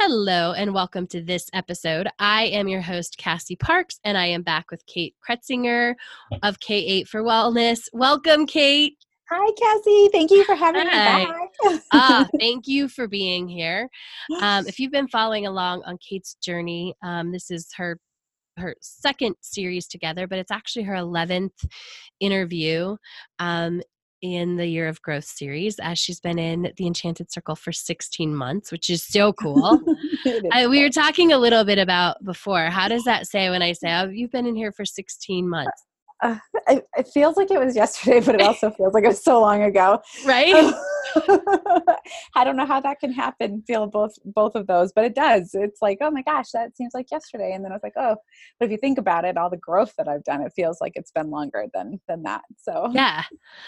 Hello, and welcome to this episode. I am your host, Cassie Parks, and I am back with Kate Kretzinger of K8 for Wellness. Welcome, Kate. Hi, Cassie. Thank you for having Hi. me back. uh, thank you for being here. Um, if you've been following along on Kate's journey, um, this is her her second series together, but it's actually her eleventh interview. Um, in the Year of Growth series, as she's been in the Enchanted Circle for 16 months, which is so cool. I, we were talking a little bit about before. How does that say when I say, oh, you've been in here for 16 months? Uh, it, it, feels like it was yesterday, but it also feels like it was so long ago. Right. I don't know how that can happen. Feel both both of those, but it does. It's like, oh my gosh, that seems like yesterday, and then I was like, oh, but if you think about it, all the growth that I've done, it feels like it's been longer than than that. So yeah,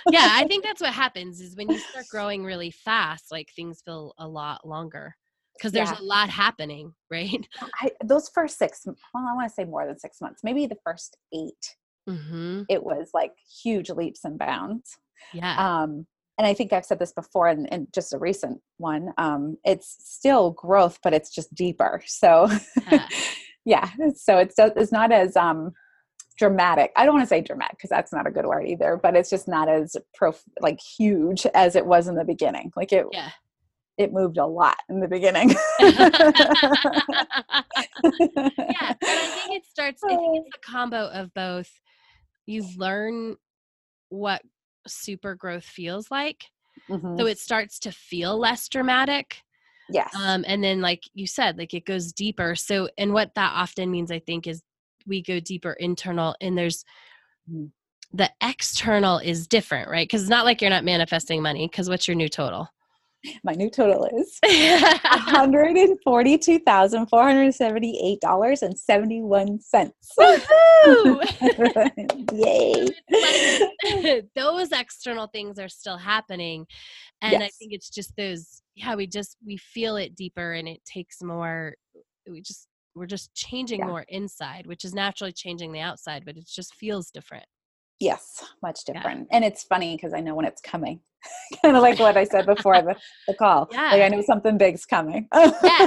yeah, I think that's what happens is when you start growing really fast, like things feel a lot longer because there's yeah. a lot happening, right? I, those first six, well, I want to say more than six months, maybe the first eight mm-hmm. it was like huge leaps and bounds. Yeah. Um, and I think I've said this before and, and just a recent one. Um, it's still growth, but it's just deeper. So, yeah. yeah. So it's it's not as um, dramatic. I don't want to say dramatic because that's not a good word either. But it's just not as prof- like huge as it was in the beginning. Like it. Yeah it moved a lot in the beginning. yeah, and I think it starts. I think it's a combo of both you learn what super growth feels like. Mm-hmm. So it starts to feel less dramatic. Yes. Um, and then, like you said, like it goes deeper. So, and what that often means, I think, is we go deeper internal, and there's mm. the external is different, right? Because it's not like you're not manifesting money. Because what's your new total? my new total is $142,478.71. Yay. those external things are still happening. And yes. I think it's just those, yeah, we just, we feel it deeper and it takes more, we just, we're just changing yeah. more inside, which is naturally changing the outside, but it just feels different. Yes, much different. Yeah. And it's funny because I know when it's coming. kind of like what I said before the, the call. Yeah. Like I know something big's coming. yeah.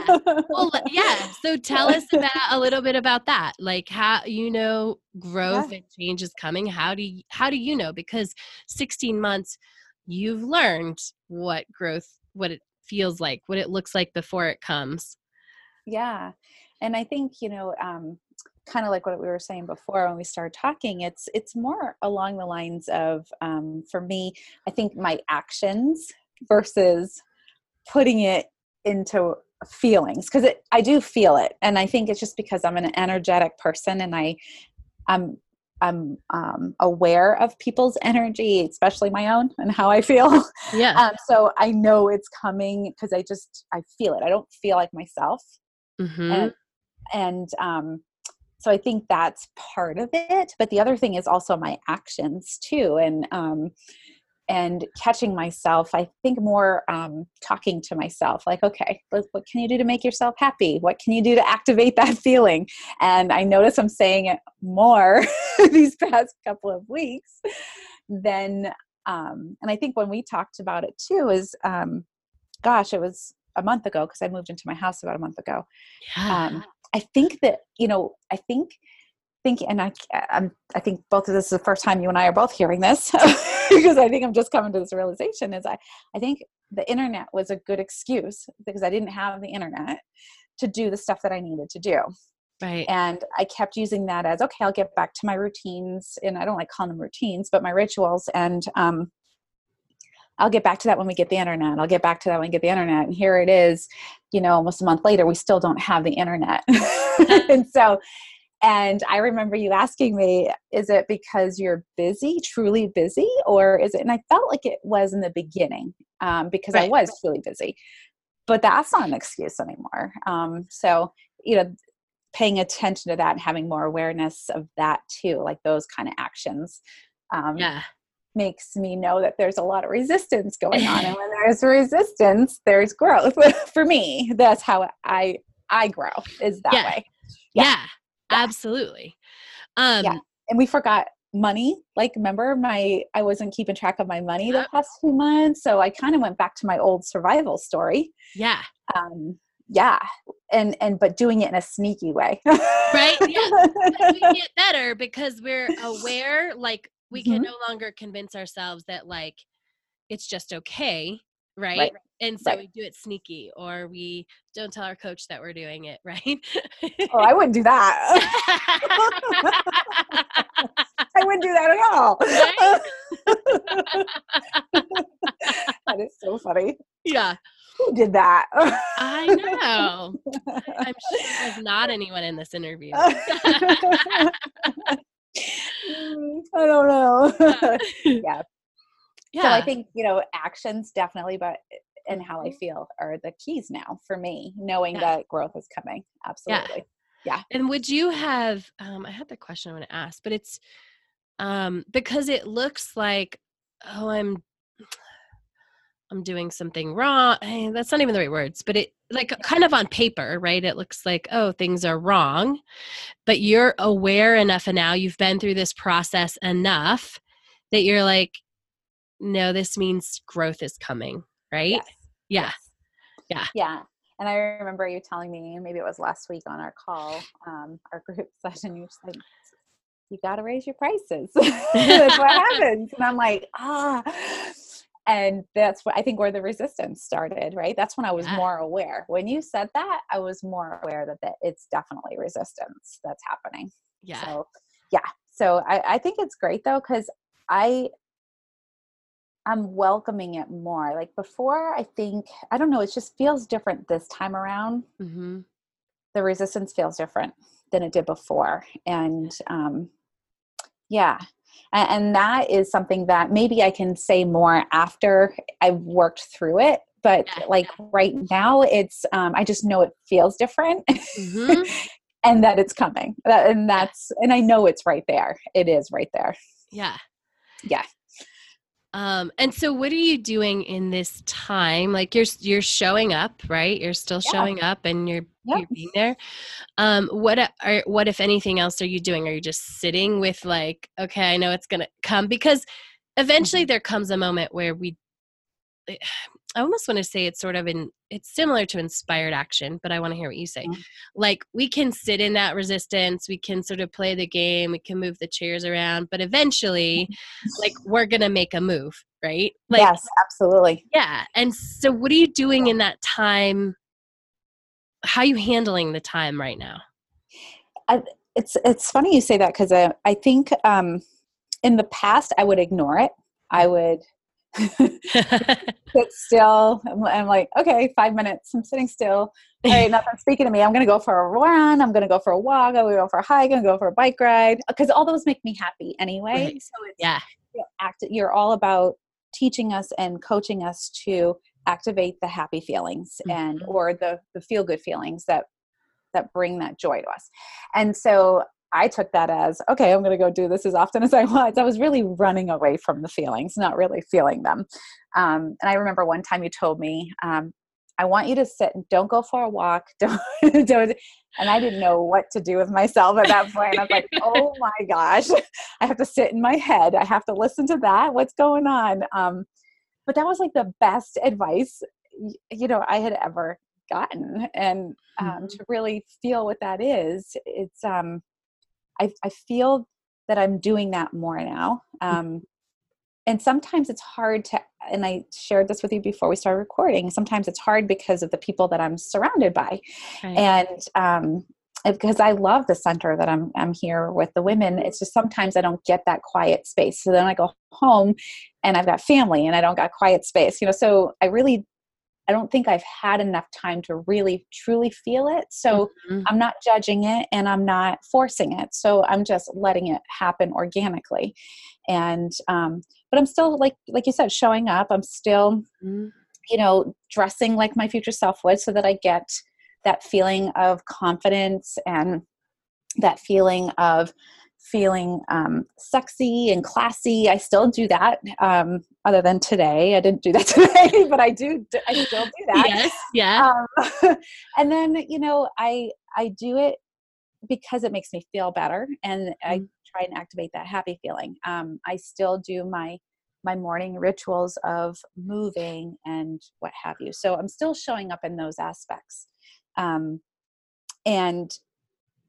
Well, yeah. So tell us about a little bit about that. Like how you know growth yeah. and change is coming. How do you, how do you know? Because 16 months you've learned what growth what it feels like, what it looks like before it comes. Yeah. And I think, you know, um, kind of like what we were saying before when we started talking it's it's more along the lines of um, for me i think my actions versus putting it into feelings because i do feel it and i think it's just because i'm an energetic person and i i'm i'm um, aware of people's energy especially my own and how i feel. Yeah. Um, so i know it's coming because i just i feel it. I don't feel like myself. Mm-hmm. and and um so i think that's part of it but the other thing is also my actions too and um and catching myself i think more um, talking to myself like okay what can you do to make yourself happy what can you do to activate that feeling and i notice i'm saying it more these past couple of weeks than. um, and i think when we talked about it too is um, gosh it was a month ago because i moved into my house about a month ago yeah. um, I think that you know, I think think and I I'm I think both of this is the first time you and I are both hearing this because I think I'm just coming to this realization is I I think the internet was a good excuse because I didn't have the internet to do the stuff that I needed to do. Right. And I kept using that as okay, I'll get back to my routines and I don't like calling them routines, but my rituals and um I'll get back to that when we get the internet. I'll get back to that when we get the internet. And here it is, you know, almost a month later, we still don't have the internet. and so, and I remember you asking me, is it because you're busy, truly busy, or is it? And I felt like it was in the beginning um, because right. I was truly busy. But that's not an excuse anymore. Um, so, you know, paying attention to that and having more awareness of that too like those kind of actions um, yeah makes me know that there's a lot of resistance going on. And when there's resistance there's growth for me. That's how i i grow is that Yeah. way. Yeah, Yeah. absolutely. Um Yeah. and we forgot money. Like remember my i wasn't keeping track of my money the past few months so i kind of went back to my old survival story. Yeah. Um yeah. And and but doing it in a sneaky way. Right, yeah. we get better because we're aware like we can Mhm. no longer convince ourselves that like it's just okay right, Right. and so Right. we do it sneaky or we don't tell our coach that we're doing it right? Oh i wouldn't do that. I wouldn't do that at all. That is so funny. Yeah. Who did that? I know. I'm sure there's not anyone in this interview Mm, I don't know. yeah So I think, you know, actions definitely, but and how I feel are the keys now for me, knowing Mm-hmm. Yeah. that growth is coming. Absolutely. Yeah. And would you have um I had the question I want to ask, but it's um because it looks like oh I'm I'm doing something wrong. eh, that's not even the right words, but it like kind of on paper, right? It looks like oh things are wrong, but you're aware enough and now you've been through this process enough that you're like no, this means growth is coming, right? Yes. Yeah. Yes. Yeah. And I remember you telling me, maybe it was last week on our call, um, our group session, you like, you got to raise your prices. that's what happens. And I'm like, ah. And that's what I think where the resistance started, right? That's when I was Yeah. more aware. When you said that, I was more aware that, that it's definitely resistance that's happening. Yeah. So, yeah. So I, I think it's great though, because I, I'm welcoming it more. Like before, I think, I don't know, it just feels different this time around. hmm The resistance feels different than it did before. And um, yeah. And, and that is something that maybe I can say more after I've worked through it. But Yeah, like right now, it's, um, I just know it feels different. hmm and that it's coming that, and that's and i know it's right there it is right there Yeah. Yeah. Um, and so what are you doing in this time? Like you're you're showing up, right? You're still Yeah. showing up and you're You're being there. Um, what are what if anything else are you doing? Are you just sitting with like, okay, I know it's gonna come because eventually Mhm. there comes a moment where we eh, I almost want to say it's sort of in it's similar to inspired action, but I want to hear what you say. Mhm. Like we can sit in that resistance, we can sort of play the game, we can move the chairs around, but eventually like we're gonna make a move, right? Like yes absolutely yeah. And so what are you doing in that time? How are you handling the time right now? it's it's funny you say that because I, I think um in the past i would ignore it. I would sit still. I'm, I'm like okay five minutes. I'm sitting still. All right nothing's speaking to me. I'm gonna go for a run. I'm gonna go for a walk. I'm gonna go for a hike. I'm gonna go for a bike ride. Because all those make me happy anyway. Right. so it's yeah. you know, act, you're all about teaching us and coaching us to activate the happy feelings and Mhm. or the the feel good feelings that that bring that joy to us and so i took that as okay i'm going to go do this as often as i want i was really running away from the feelings not really feeling them um, and i remember one time you told me um, i want you to sit and don't go for a walk don't, don't and i didn't know what to do with myself at that point i was like oh my gosh I have to sit in my head. I have to listen to that. What's going on? Um, but that was like the best advice, you know, I had ever gotten. And um, Mhm. to really feel what that is, it's, um, I, I feel that I'm doing that more now. Um, and sometimes it's hard to, and I shared this with you before we started recording. Sometimes it's hard because of the people that I'm surrounded by Right. and um because I love the center that I'm I'm here with the women. It's just sometimes I don't get that quiet space. So then I go home and I've got family and I don't got quiet space. You know, so I really I don't think I've had enough time to really truly feel it. So Mhm. I'm not judging it and I'm not forcing it. So I'm just letting it happen organically. And um but I'm still like like you said showing up. I'm still Mhm. you know, dressing like my future self would so that I get that feeling of confidence and that feeling of feeling um, sexy and classy. I still do that. Um, other than today, I didn't do that today, but I do. I still do that. Yes. Yeah. Um, and then you know, I I do it because it makes me feel better, and mm-hmm. I try and activate that happy feeling. Um, I still do my my morning rituals of moving and what have you. So I'm still showing up in those aspects. Um, and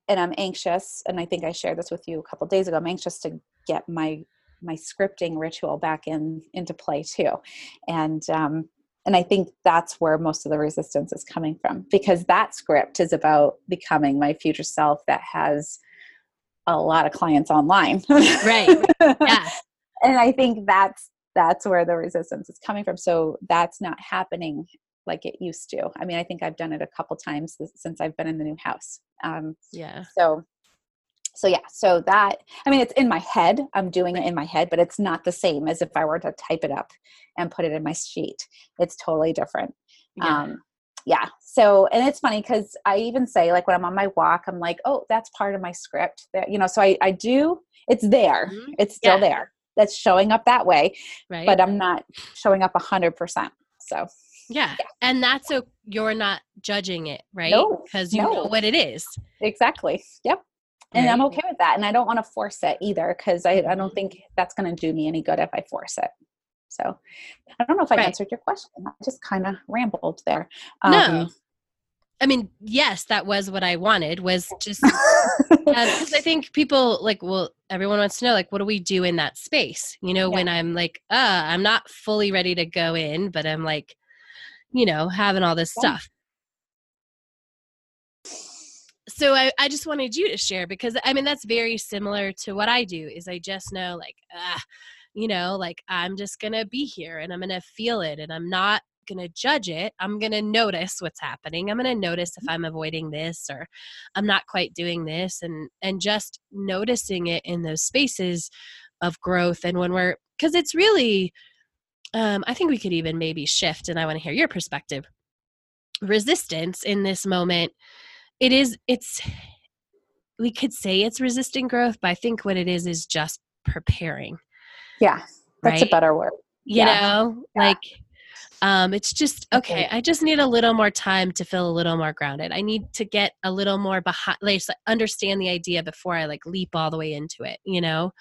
and I'm anxious, and I think I shared this with you a couple days ago. I'm anxious to get my my scripting ritual back in into play too, and um, and I think that's where most of the resistance is coming from because that script is about becoming my future self that has a lot of clients online, right? Yeah, and I think that's that's where the resistance is coming from. So that's not happening like it used to. I mean, I think I've done it a couple times since I've been in the new house. Um, yeah. So, so yeah, so that, I mean, it's in my head. I'm doing it in my head, but it's not the same as if I were to type it up and put it in my sheet. It's totally different. Yeah. Um, yeah. So, and it's funny because I even say, like, when I'm on my walk, I'm like, oh, that's part of my script. That you know, so I, I do. It's there. Mm-hmm. It's still yeah. there. That's showing up that way, right. but I'm not showing up a hundred percent. So, yeah. yeah. And that's so you're not judging it, right? Because no, you no. know what it is. Exactly. Yep. And right. I'm okay with that. And I don't want to force it either because I, I don't mm-hmm. think that's going to do me any good if I force it. So I don't know if I right. answered your question. I just kind of rambled there. Um, no. I mean, yes, that was what I wanted was just because I think people like, well, everyone wants to know, like, what do we do in that space? You know, yeah. when I'm like, uh, I'm not fully ready to go in, but I'm like, you know, having all this yeah. stuff. So I, I just wanted you to share because I mean that's very similar to what I do is I just know like uh, you know like I'm just gonna be here and I'm gonna feel it and I'm not gonna judge it I'm gonna notice what's happening I'm gonna notice if I'm avoiding this or I'm not quite doing this and and just noticing it in those spaces of growth and when we're because it's really um, I think we could even maybe shift, and I want to hear your perspective. Resistance in this moment, it is, it's, we could say it's resisting growth, but I think what it is is just preparing. Yeah, that's right? a better word. You yeah. know, yeah. like, um, it's just okay. I just need a little more time to feel a little more grounded. I need to get a little more behind, like understand the idea before I like leap all the way into it. You know,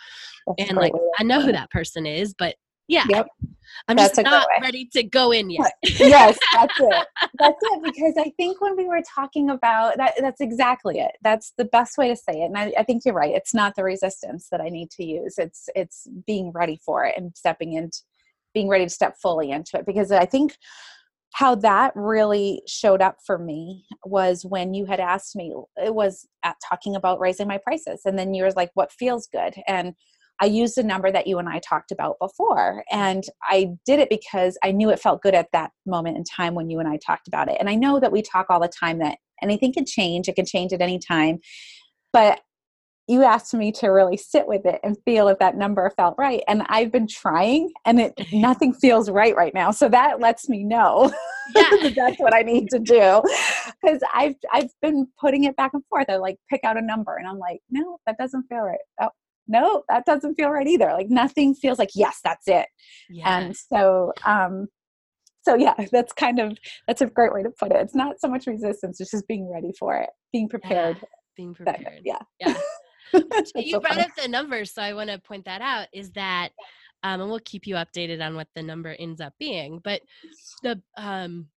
That's and like I know who that person is, but yeah. Yep. I'm that's just not ready to go in yet. yes, that's it. That's it. Because I think when we were talking about that, that's exactly it. That's the best way to say it. And I, I, think you're right. It's not the resistance that I need to use. It's it's being ready for it and stepping into being ready to step fully into it. Because I think how that really showed up for me was when you had asked me, it was at talking about raising my prices. And then you were like, what feels good? And I used a number that you and I talked about before. And I did it because I knew it felt good at that moment in time when you and I talked about it. And I know that we talk all the time that anything can change, it can change at any time. But you asked me to really sit with it and feel if that number felt right and i've been trying and it nothing feels right right now so that lets me know yeah. that that's what i need to do because i've i've been putting it back and forth i like pick out a number and i'm like no that doesn't feel right oh no, that doesn't feel right either. Like nothing feels like, yes, that's it. Yeah. And so, um, so yeah, that's kind of, that's a great way to put it. It's not so much resistance, it's just being ready for it, being prepared. Yeah, being prepared. Yeah. Yeah. you so brought up the numbers, so I want to point that out is that, um, and we'll keep you updated on what the number ends up being, but the, um,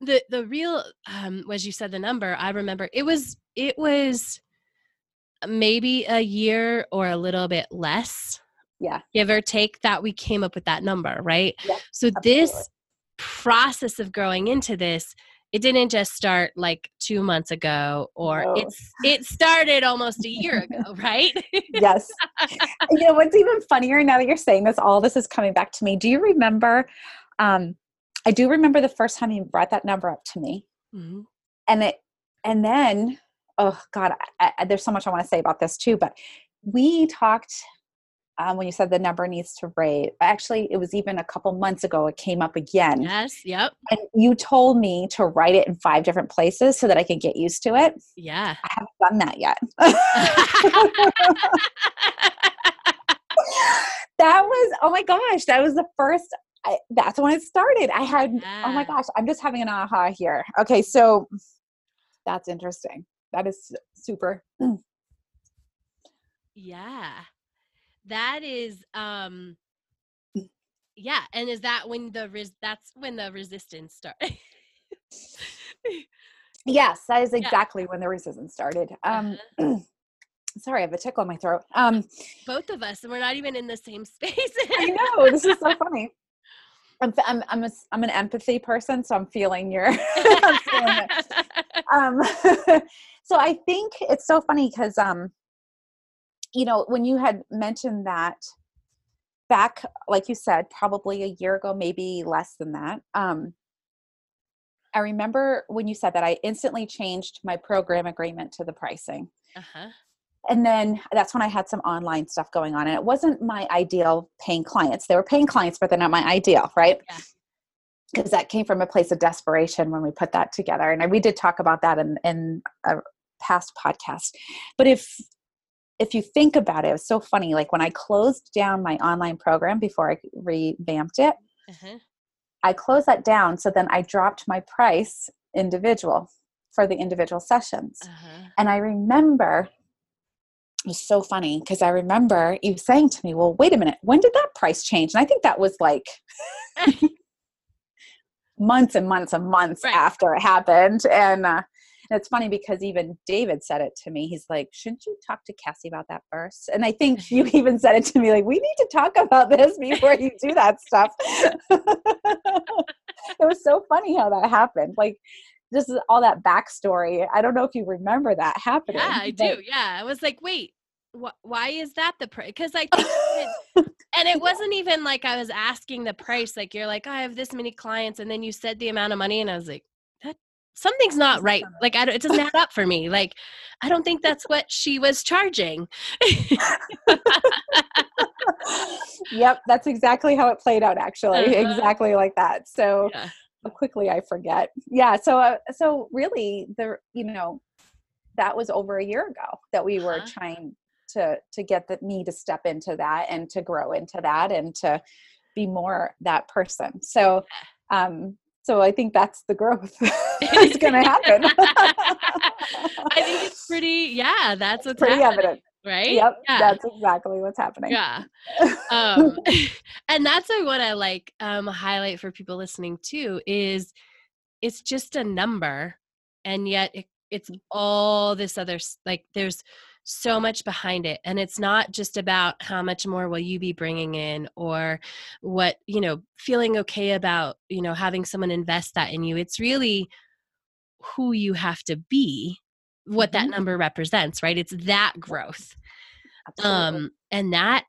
the, the real, um, as you said, the number, I remember it was, it was, maybe a year or a little bit less. Yeah. Give or take that we came up with that number, right? Yeah, so absolutely. this process of growing into this, it didn't just start like two months ago or no. it's it started almost a year ago, right? yes. you know what's even funnier now that you're saying this, all this is coming back to me. Do you remember um I do remember the first time you brought that number up to me. Mm-hmm. And it and then oh god I, I, there's so much i want to say about this too but we talked um, when you said the number needs to rate. Actually, it was even a couple months ago, it came up again. Yes, yep. And you told me to write it in five different places so that I could get used to it. Yeah. I haven't done that yet. that was, oh my gosh, that was the first. I, that's when it started. I had, yeah. oh my gosh, I'm just having an aha here. Okay, so that's interesting. That is super. yeah that is um yeah and is that when the res that's when the resistance started yes that is exactly yeah. when the resistance started um uh-huh. sorry i have a tickle in my throat um both of us and we're not even in the same space i know this is so funny I'm I'm I'm, a, I'm an empathy person, so I'm feeling your. I'm feeling um, so I think it's so funny because um, you know, when you had mentioned that back, like you said, probably a year ago, maybe less than that. Um, I remember when you said that, I instantly changed my program agreement to the pricing. Uh-huh. And then that's when I had some online stuff going on. And it wasn't my ideal paying clients. They were paying clients, but they're not my ideal, right? Yeah because that came from a place of desperation when we put that together and we did talk about that in, in a past podcast but if if you think about it, it was so funny. Like when I closed down my online program before I revamped it, uh-huh. I closed that down. So then I dropped my price individual for the individual sessions. Uh-huh. And I remember it was so funny because I remember you saying to me, Well, wait a minute, when did that price change? And I think that was like months and months and months right. after it happened. And uh, and it's funny because even David said it to me. He's like, shouldn't you talk to Cassie about that first? And I think you mm-hmm. even said it to me, like, we need to talk about this before you do that stuff. it was so funny how that happened. Like, this is all that backstory. I don't know if you remember that happening. Yeah, I do. Yeah. I was like, wait, wh- why is that the price? Because I think, and it wasn't even like I was asking the price. Like, you're like, oh, I have this many clients. And then you said the amount of money. And I was like, something's not right. Like I don't, it doesn't add up for me. Like I don't think that's what she was charging. yep, that's exactly how it played out. Actually, uh-huh. exactly like that. So yeah. quickly I forget. Yeah. So uh, so really, the you know that was over a year ago that we were uh-huh. trying to to get the, me to step into that and to grow into that and to be more that person. So um so I think that's the growth that's going to happen. I think it's pretty, yeah, that's what's pretty happening, evident. Right? Yep. Yeah. That's exactly what's happening. Yeah. Um, and that's what I like um, highlight for people listening too is it's just a number and yet it, it's all this other, like there's so much behind it and it's not just about how much more will you be bringing in or what you know feeling okay about you know having someone invest that in you it's really who you have to be what mm-hmm. that number represents right it's that growth Absolutely. um and that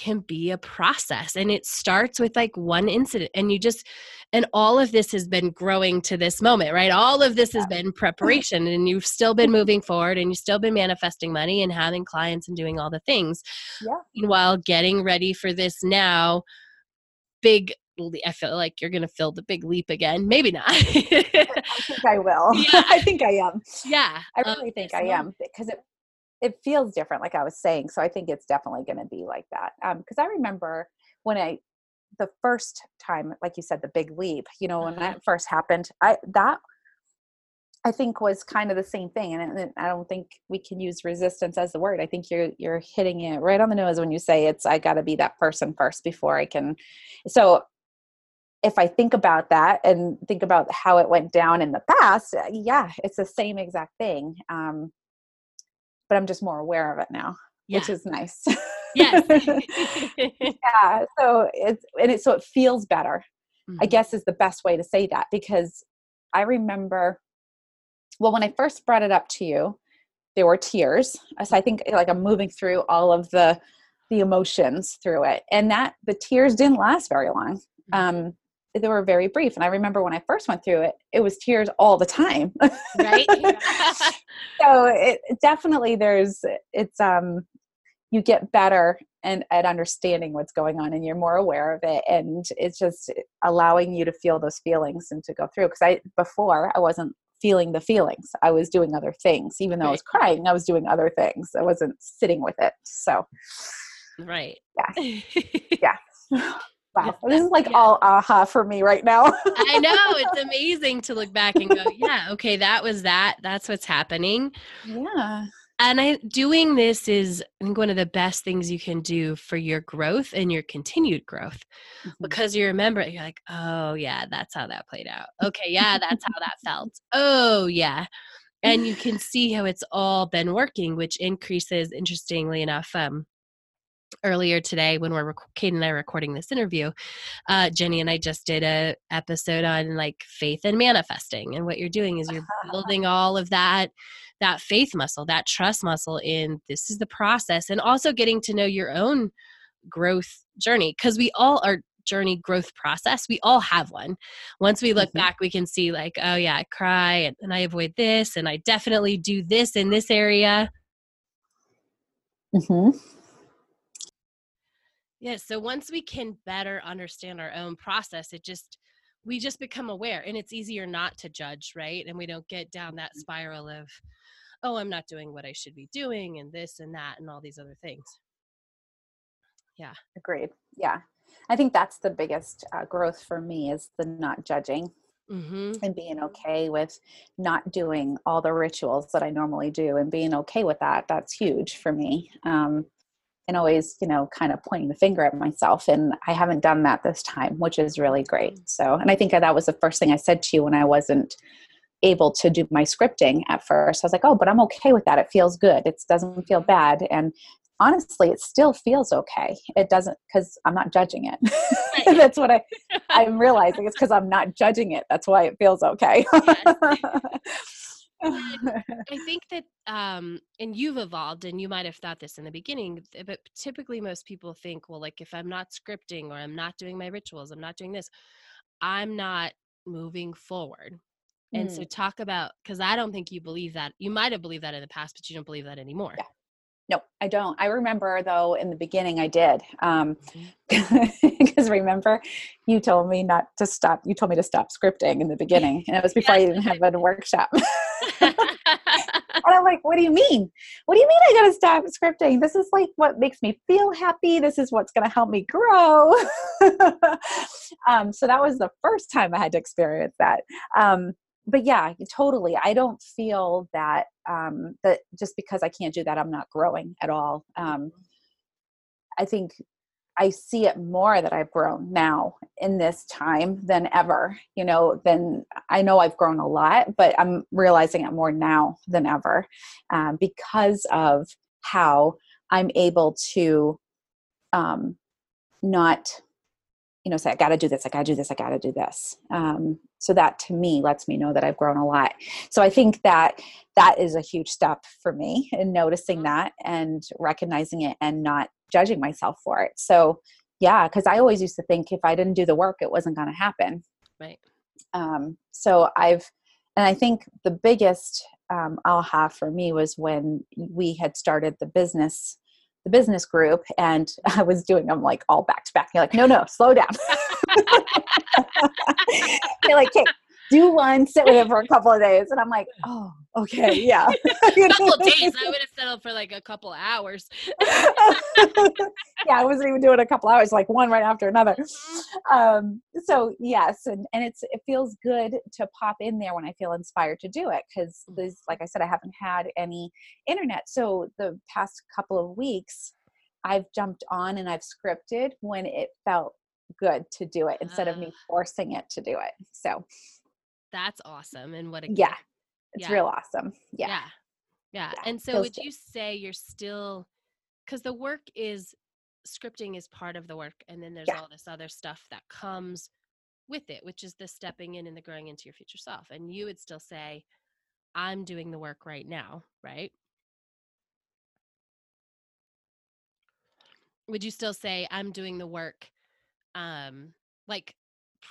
can be a process and it starts with like one incident and you just and all of this has been growing to this moment right all of this has been preparation and you've still been moving forward and you've still been manifesting money and having clients and doing all the things yeah. while getting ready for this now big I feel like you're going to fill the big leap again. Maybe not. I think I will. Yeah. I think I am. Yeah. I really um, think I am because it it feels different like i was saying so i think it's definitely going to be like that because um, i remember when i the first time like you said the big leap you know when that mm-hmm. first happened i that i think was kind of the same thing and i don't think we can use resistance as the word i think you're you're hitting it right on the nose when you say it's i got to be that person first before i can so if I think about that and think about how it went down in the past, yeah, it's the same exact thing. Um, but I'm just more aware of it now, yeah. which is nice. Yes. yeah. So it's and it so it feels better. Mm-hmm. I guess is the best way to say that because I remember well when I first brought it up to you, there were tears. So I think like I'm moving through all of the the emotions through it. And that the tears didn't last very long. Mm-hmm. Um they were very brief. And I remember when I first went through it, it was tears all the time. Right. so it definitely there's it's um you get better and at understanding what's going on and you're more aware of it and it's just allowing you to feel those feelings and to go through because i before i wasn't feeling the feelings. I was doing other things. Even though i was crying i was doing other things. I wasn't sitting with it. So right. Yeah. Yeah Wow, this is like yeah. all aha for me right now. I know it's amazing to look back and go, yeah, okay, that was that. That's what's happening. Yeah and I doing this is I think one of the best things you can do for your growth and your continued growth mm-hmm. because you remember you're like, oh yeah, that's how that played out. Okay, yeah, that's how that felt. Oh yeah. And you can see how it's all been working, which increases, interestingly enough, um, earlier today when we're Kate and I recording this interview, uh, Jenny and I just did a episode on like faith and manifesting, and what you're doing is you're building all of that that faith muscle, that trust muscle in this is the process, and also getting to know your own growth journey because we all are journey growth process we all have one once we look mm-hmm. back we can see like oh yeah i cry and, and, i avoid this and i definitely do this in this area mm-hmm. Yeah. So once we can better understand our own process, it just, we just become aware and it's easier not to judge, right? And we don't get down that mm. spiral of, oh, I'm not doing what I should be doing and this and that and all these other things. Yeah. Agreed. Yeah. I think that's the biggest uh, growth for me is the not judging mm-hmm. and being okay with not doing all the rituals that I normally do and being okay with that. That's huge for me. Um, and always you know kind of pointing the finger at myself and i haven't done that this time which is really great. Mm. so and i think that was the first thing i said to you when i wasn't able to do my scripting at first. I was like oh but i'm okay with that. It feels good. It doesn't feel bad. And honestly it still feels okay. It doesn't because i'm not judging it. That's what i i'm realizing. It's because i'm not judging it. That's why it feels okay I think that, um, and you've evolved, and you might have thought this in the beginning, but typically most people think, well, like if I'm not scripting or I'm not doing my rituals, I'm not doing this, I'm not moving forward. Mm. And so, mm. talk about because I don't think you believe that. You might have believed that in the past, but you don't believe that anymore. Yeah. No, I don't. I remember though in the beginning I did. Um because mm-hmm. remember you told me not to stop you told me to stop scripting in the beginning and it was before yes. I even have a workshop. and I'm like, what do you mean? What do you mean I gotta stop scripting? This is like what makes me feel happy. This is what's gonna help me grow. um, so that was the first time I had to experience that. Um, but yeah, totally. I don't feel that um, that just because I can't do that, I'm not growing at all. Um, I think I see it more that I've grown now in this time than ever. You know, then I know I've grown a lot, but I'm realizing it more now than ever um, because of how I'm able to um, not you know say i gotta do this i gotta do this i gotta do this um, so that to me lets me know that i've grown a lot so i think that that is a huge step for me in noticing mm-hmm. that and recognizing it and not judging myself for it so yeah because i always used to think if i didn't do the work it wasn't going to happen right um, so i've and i think the biggest um, aha for me was when we had started the business the business group and I was doing them like all back to back. You're like, no, no, slow down. You're like, okay, do one, sit with it for a couple of days. And I'm like, oh, okay, yeah. a couple of days. I would have settled for like a couple of hours. yeah, I wasn't even doing a couple hours, like one right after another. Mm-hmm. Um, so yes, and, and it's it feels good to pop in there when I feel inspired to do it because this like I said, I haven't had any internet. So the past couple of weeks I've jumped on and I've scripted when it felt good to do it instead uh, of me ah. forcing it to do it. So that's awesome. And what a yeah, it's yeah. real awesome. Yeah. yeah. Yeah. yeah. And so would you say you're still because the work is scripting is part of the work and then there's all this other stuff that comes with it, which is the stepping in and the growing into your future self. And you would still say, I'm doing the work right now, right? Would you still say I'm doing the work um like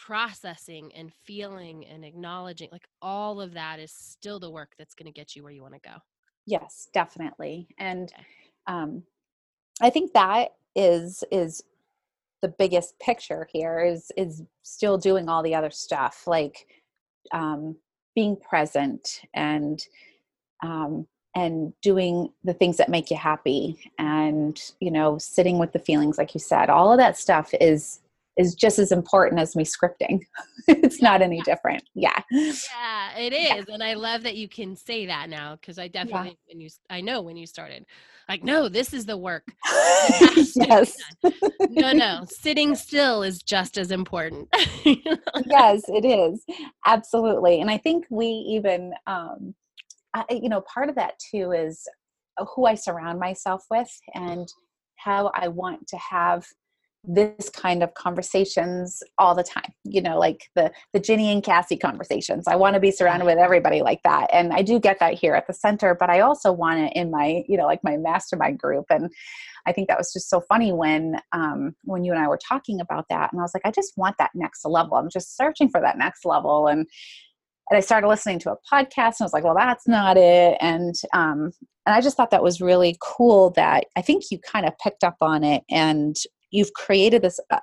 processing and feeling and acknowledging like all of that is still the work that's going to get you where you want to go yes definitely and okay. um I think that is is the biggest picture here is is still doing all the other stuff like um, being present and um, and doing the things that make you happy and you know sitting with the feelings like you said all of that stuff is is just as important as me scripting. It's not any different. Yeah. Yeah it is yeah. and i love that you can say that now because i definitely yeah. when you i know when you started like no this is the work. Yes. No no sitting still is just as important. Yes it is. Absolutely and i think we even um I, you know part of that too is who i surround myself with and how i want to have this kind of conversations all the time you know like the the ginny and cassie conversations i want to be surrounded with everybody like that and i do get that here at the center but i also want it in my you know like my mastermind group and i think that was just so funny when um when you and i were talking about that and i was like i just want that next level i'm just searching for that next level and and I started listening to a podcast and I was like, well, that's not it. And um, and I just thought that was really cool that I think you kind of picked up on it and you've created this uh,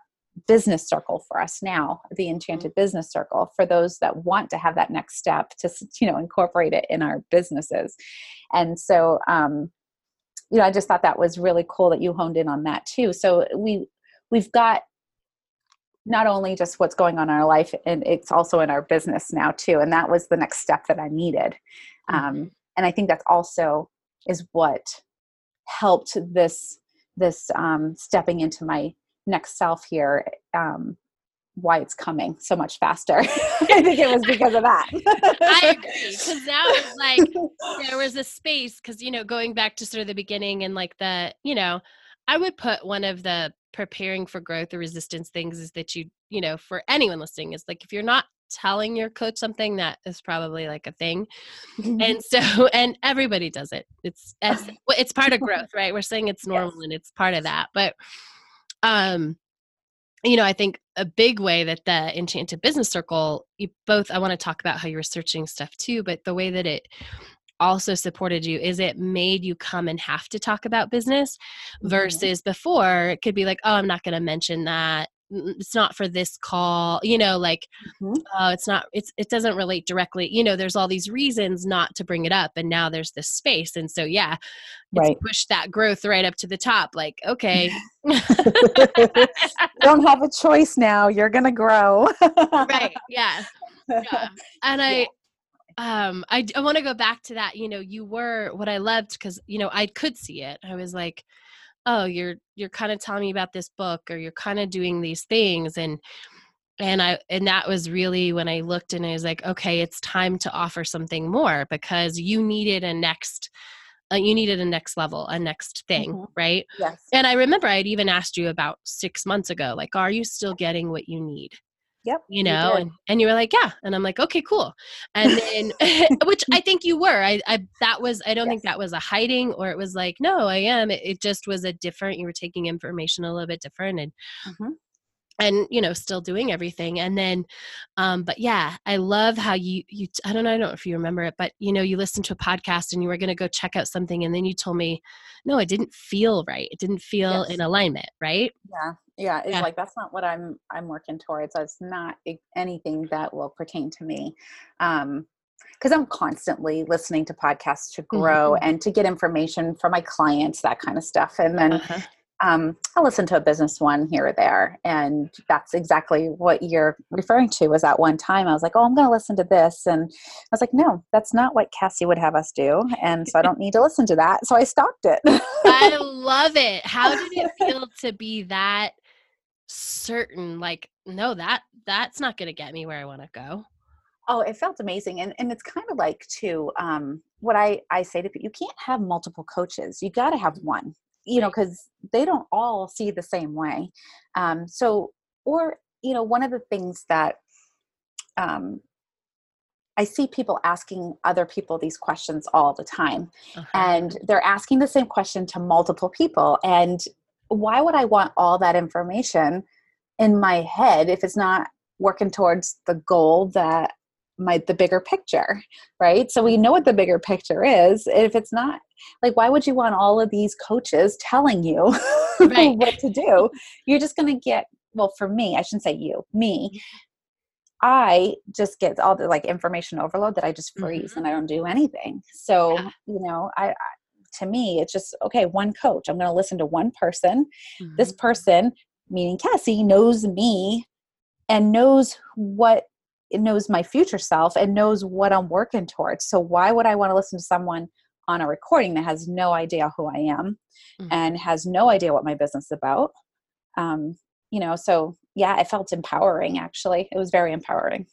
business circle for us now the enchanted mm-hmm. business circle for those that want to have that next step to you know incorporate it in our businesses and so um you know i just thought that was really cool that you honed in on that too so we we've got not only just what's going on in our life and it's also in our business now too and that was the next step that i needed mm-hmm. um, and i think that's also is what helped this this um, stepping into my next self here um, why it's coming so much faster. I think it was because of that. I agree. Because now it's like there was a space, because, you know, going back to sort of the beginning and like the, you know, I would put one of the preparing for growth or resistance things is that you, you know, for anyone listening, is like if you're not telling your coach something that is probably like a thing. And so and everybody does it. It's it's part of growth right? We're saying it's normal yes. and it's part of that. But um you know i think a big way that the enchanted business circle you both i want to talk about how you're searching stuff too but the way that it also supported you is it made you come and have to talk about business mm-hmm. versus before it could be like oh i'm not going to mention that it's not for this call you know like mm-hmm. uh, it's not it's it doesn't relate directly you know there's all these reasons not to bring it up and now there's this space and so yeah right push that growth right up to the top like okay don't have a choice now you're gonna grow right yeah, yeah. and i yeah. um i, I want to go back to that you know you were what i loved because you know i could see it i was like oh you're you're kind of telling me about this book or you're kind of doing these things and and i and that was really when i looked and i was like okay it's time to offer something more because you needed a next uh, you needed a next level a next thing mm-hmm. right? Yes. And i remember i had even asked you about six months ago like are you still getting what you need Yep. You know, you and, and you were like, yeah. And I'm like, okay, cool. And then, which I think you were, I, I, that was, I don't yes. think that was a hiding or it was like, no, I am. It, it, just was a different, you were taking information a little bit different and, mm-hmm. And, you know, still doing everything. And then, um, but yeah, I love how you, you, I don't know, I don't know if you remember it, but you know, you listened to a podcast and you were going to go check out something. And then you told me, no, it didn't feel right. It didn't feel yes. in alignment. Right. Yeah yeah it's yeah. like that's not what i'm i'm working towards it's not anything that will pertain to me um because i'm constantly listening to podcasts to grow mm-hmm. and to get information for my clients that kind of stuff and then uh-huh. Um, i'll listen to a business one here or there and that's exactly what you're referring to was at one time i was like oh i'm going to listen to this and i was like no that's not what cassie would have us do and so i don't need to listen to that so i stopped it. I love it. How did it feel to be that certain like no that that's not going to get me where i want to go oh it felt amazing and and it's kind of like to um what i i say to people you can't have multiple coaches you got to have one you know because they don't all see the same way um so or you know one of the things that um I see people asking other people these questions all the time. Uh-huh. And they're asking the same question to multiple people. And why would I want all that information in my head if it's not working towards the goal that my the bigger picture right so we know what the bigger picture is if it's not like why would you want all of these coaches telling you right. what to do you're just going to get well for me i shouldn't say you me mm-hmm. i just get all the like information overload that i just freeze mm-hmm. and i don't do anything so yeah. you know I, I to me it's just okay one coach i'm going to listen to one person mm-hmm. this person meaning cassie knows me and knows what it knows my future self and knows what I'm working towards. So why would I want to listen to someone on a recording that has no idea who I am mm-hmm. and has no idea what my business is about? Um, you know, so yeah, it felt empowering actually. It was very empowering.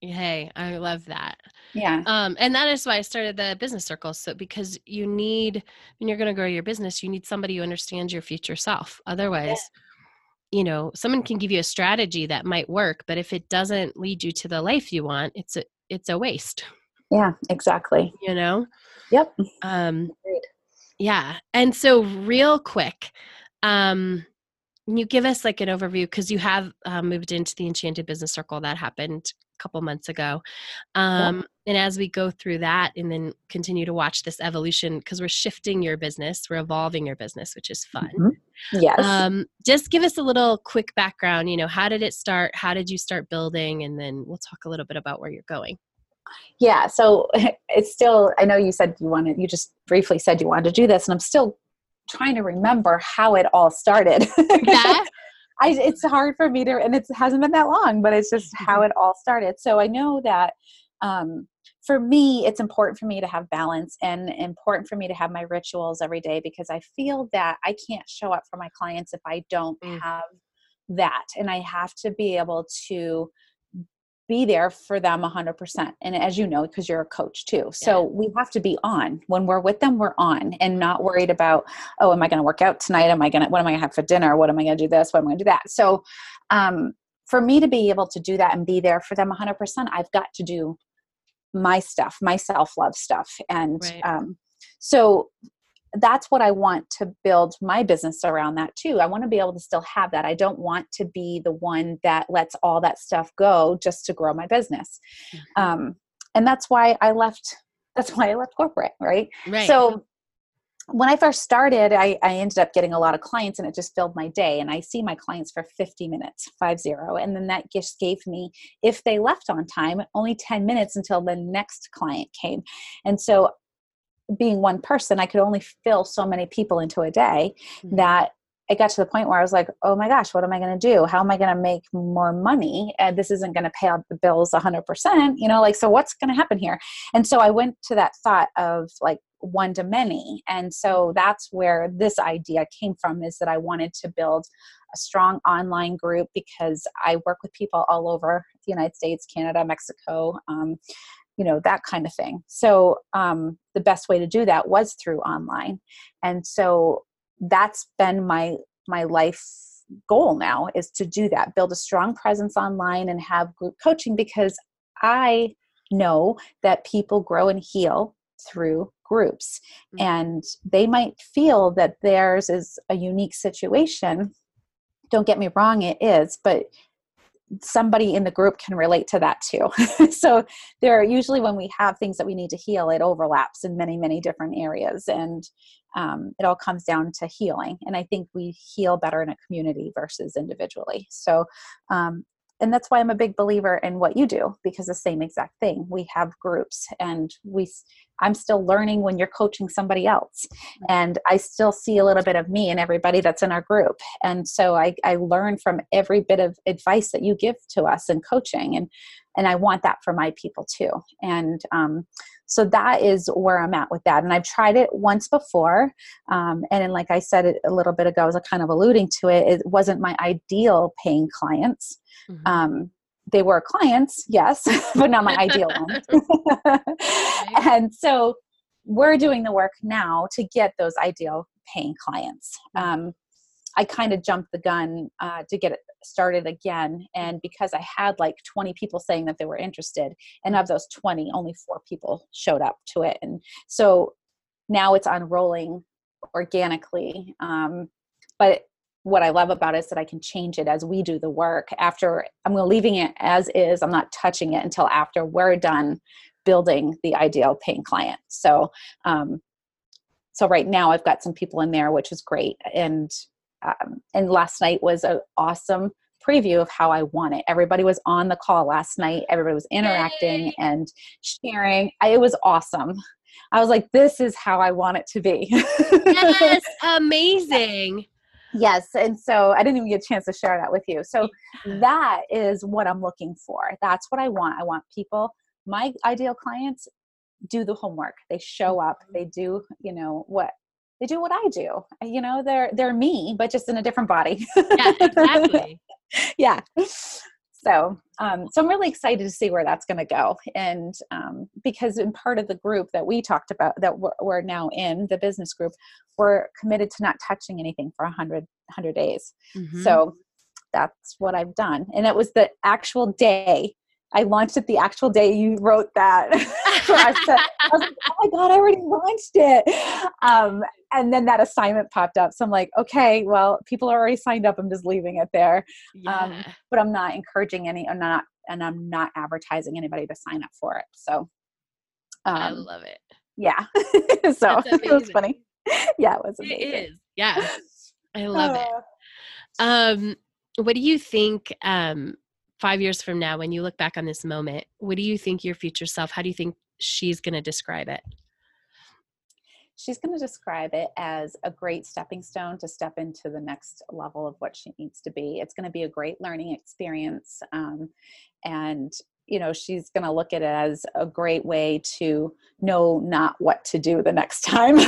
Hey, I love that. Yeah. Um, and that is why I started the business circle. So because you need when you're gonna grow your business, you need somebody who understands your future self. Otherwise, yeah you know someone can give you a strategy that might work but if it doesn't lead you to the life you want it's a it's a waste. Yeah exactly. You know? Yep. Um yeah and so real quick um you give us like an overview? Because you have uh, moved into the enchanted business circle that happened a couple months ago. Um, and as we go through that and then continue to watch this evolution because we're shifting your business we're evolving your business which is fun. Mm-hmm. Yes um, just give us a little quick background you know how did it start how did you start building and then we'll talk a little bit about where you're going yeah so it's still i know you said you wanted you just briefly said you wanted to do this and i'm still trying to remember how it all started. Yeah. I, it's hard for me to, and it hasn't been that long, but it's just how mm-hmm. it all started. So I know that um, for me, it's important for me to have balance and important for me to have my rituals every day because I feel that I can't show up for my clients if I don't mm. have that. And I have to be able to be there for them 100% and as you know because you're a coach too so yeah. we have to be on when we're with them we're on and not worried about oh am i going to work out tonight am i going to what am i going to have for dinner what am i going to do this what am i going to do that so um, for me to be able to do that and be there for them 100% i've got to do my stuff my self-love stuff and right. um, so that's what I want to build my business around that too. I want to be able to still have that. I don't want to be the one that lets all that stuff go just to grow my business. Mm-hmm. Um, and that's why I left. That's why I left corporate, right? Right. So when I first started, I, I ended up getting a lot of clients and it just filled my day. And I see my clients for 50 minutes, five zero. And then that just gave me, if they left on time, only 10 minutes until the next client came. And so being one person, I could only fill so many people into a day mm-hmm. that it got to the point where I was like, oh my gosh, what am I going to do? How am I going to make more money? And this isn't going to pay out the bills 100%, you know, like, so what's going to happen here? And so I went to that thought of like one to many. And so that's where this idea came from is that I wanted to build a strong online group because I work with people all over the United States, Canada, Mexico. Um, you know that kind of thing so um, the best way to do that was through online and so that's been my my life goal now is to do that build a strong presence online and have group coaching because i know that people grow and heal through groups mm-hmm. and they might feel that theirs is a unique situation don't get me wrong it is but somebody in the group can relate to that too. so there are usually when we have things that we need to heal, it overlaps in many, many different areas. And um, it all comes down to healing. And I think we heal better in a community versus individually. So um, and that's why i'm a big believer in what you do because the same exact thing. We have groups and we i'm still learning when you're coaching somebody else. And i still see a little bit of me in everybody that's in our group. And so i, I learn from every bit of advice that you give to us in coaching and and i want that for my people too. And um, so that is where i'm at with that. And i've tried it once before um, and then like i said a little bit ago i was kind of alluding to it it wasn't my ideal paying clients mm-hmm. um, they were clients yes but not my ideal ones and so we're doing the work now to get those ideal paying clients mm-hmm. um, I kind of jumped the gun uh, to get it started again. And because I had like 20 people saying that they were interested, and of those 20, only four people showed up to it. And so now it's unrolling organically. Um, but what I love about it is that I can change it as we do the work. After I'm leaving it as is, I'm not touching it until after we're done building the ideal paying client. So, um, so right now I've got some people in there, which is great. And um, and last night was an awesome preview of how I want it. Everybody was on the call last night. Everybody was interacting Yay. and sharing. I, it was awesome. I was like, this is how I want it to be. yes, amazing. Yes. And so I didn't even get a chance to share that with you. So that is what I'm looking for. That's what I want. I want people, my ideal clients do the homework. They show up, mm-hmm. they do, you know, what they do what I do. You know, they're they're me, but just in a different body. yeah, exactly. yeah. So, um, so I'm really excited to see where that's going to go, and um, because in part of the group that we talked about, that we're, we're now in the business group, we're committed to not touching anything for 100, 100 days. Mm-hmm. So that's what I've done, and it was the actual day I launched it the actual day you wrote that. I, was like, oh my God, I already launched it. Um, and then that assignment popped up. So I'm like, okay, well, people are already signed up. I'm just leaving it there. Um, yeah. Um, but I'm not encouraging any, I'm not, and I'm not advertising anybody to sign up for it. So um, I love it. Yeah. so it was funny. Yeah, it was amazing. It is. Yeah. I love uh, it. Um, what do you think um, five years from now, when you look back on this moment, what do you think your future self, how do you think she's going to describe it? She's going to describe it as a great stepping stone to step into the next level of what she needs to be. It's going to be a great learning experience. Um, and you know she's going to look at it as a great way to know not what to do the next time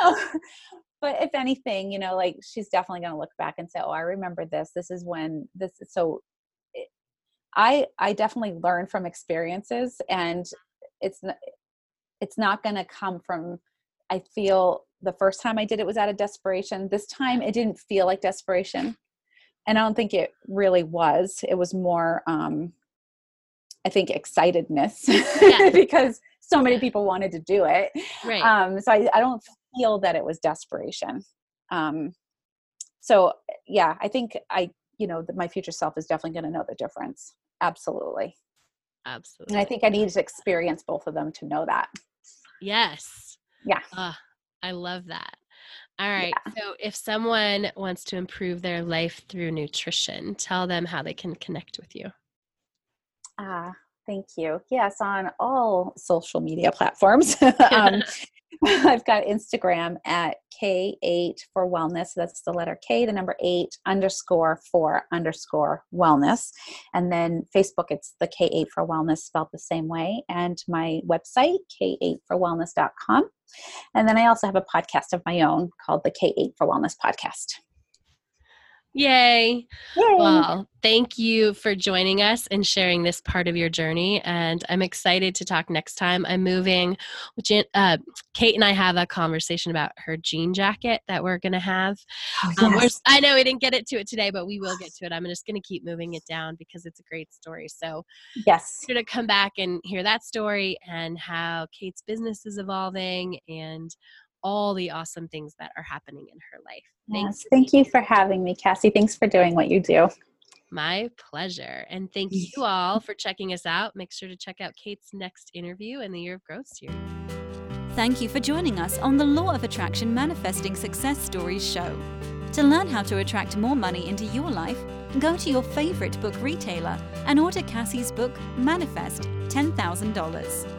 but if anything you know like she's definitely going to look back and say oh i remember this. This is when this so it, i i definitely learn from experiences and it's not it's not going to come from i feel the first time i did it was out of desperation. This time it didn't feel like desperation and i don't think it really was. It was more um i think excitedness yeah. because so many people wanted to do it. Right. Um so I, I don't feel that it was desperation. Um, so yeah, I think I, you know, my future self is definitely going to know the difference. Absolutely. Absolutely. And I think I need to experience both of them to know that. Yes. Yeah. Uh, I love that. All right. Yeah. So if someone wants to improve their life through nutrition, tell them how they can connect with you. Ah, uh, thank you. Yes, on all social media platforms. um, I've got Instagram at K8 for wellness. That's the letter K, the number eight underscore for underscore wellness. And then Facebook, it's the K8 for wellness spelled the same way. And my website, K8forwellness.com. And then I also have a podcast of my own called the K8 for Wellness podcast. Yay. Yay. Well, thank you for joining us and sharing this part of your journey. And I'm excited to talk next time. I'm moving. Uh, Kate and I have a conversation about her jean jacket that we're going to have. Oh, um, yes. um, I know we didn't get it to it today, but we will get to it. I'm just going to keep moving it down because it's a great story. So, yes, going to come back and hear that story and how Kate's business is evolving and all the awesome things that are happening in her life. Thanks. Yes, thank you for having me, Cassie. Thanks for doing what you do. My pleasure. And thank you all for checking us out. Make sure to check out Kate's next interview in the Year of Growth series. Thank you for joining us on the Law of Attraction Manifesting Success Stories show. To learn how to attract more money into your life, go to your favorite book retailer and order Cassie's book, Manifest $10,000.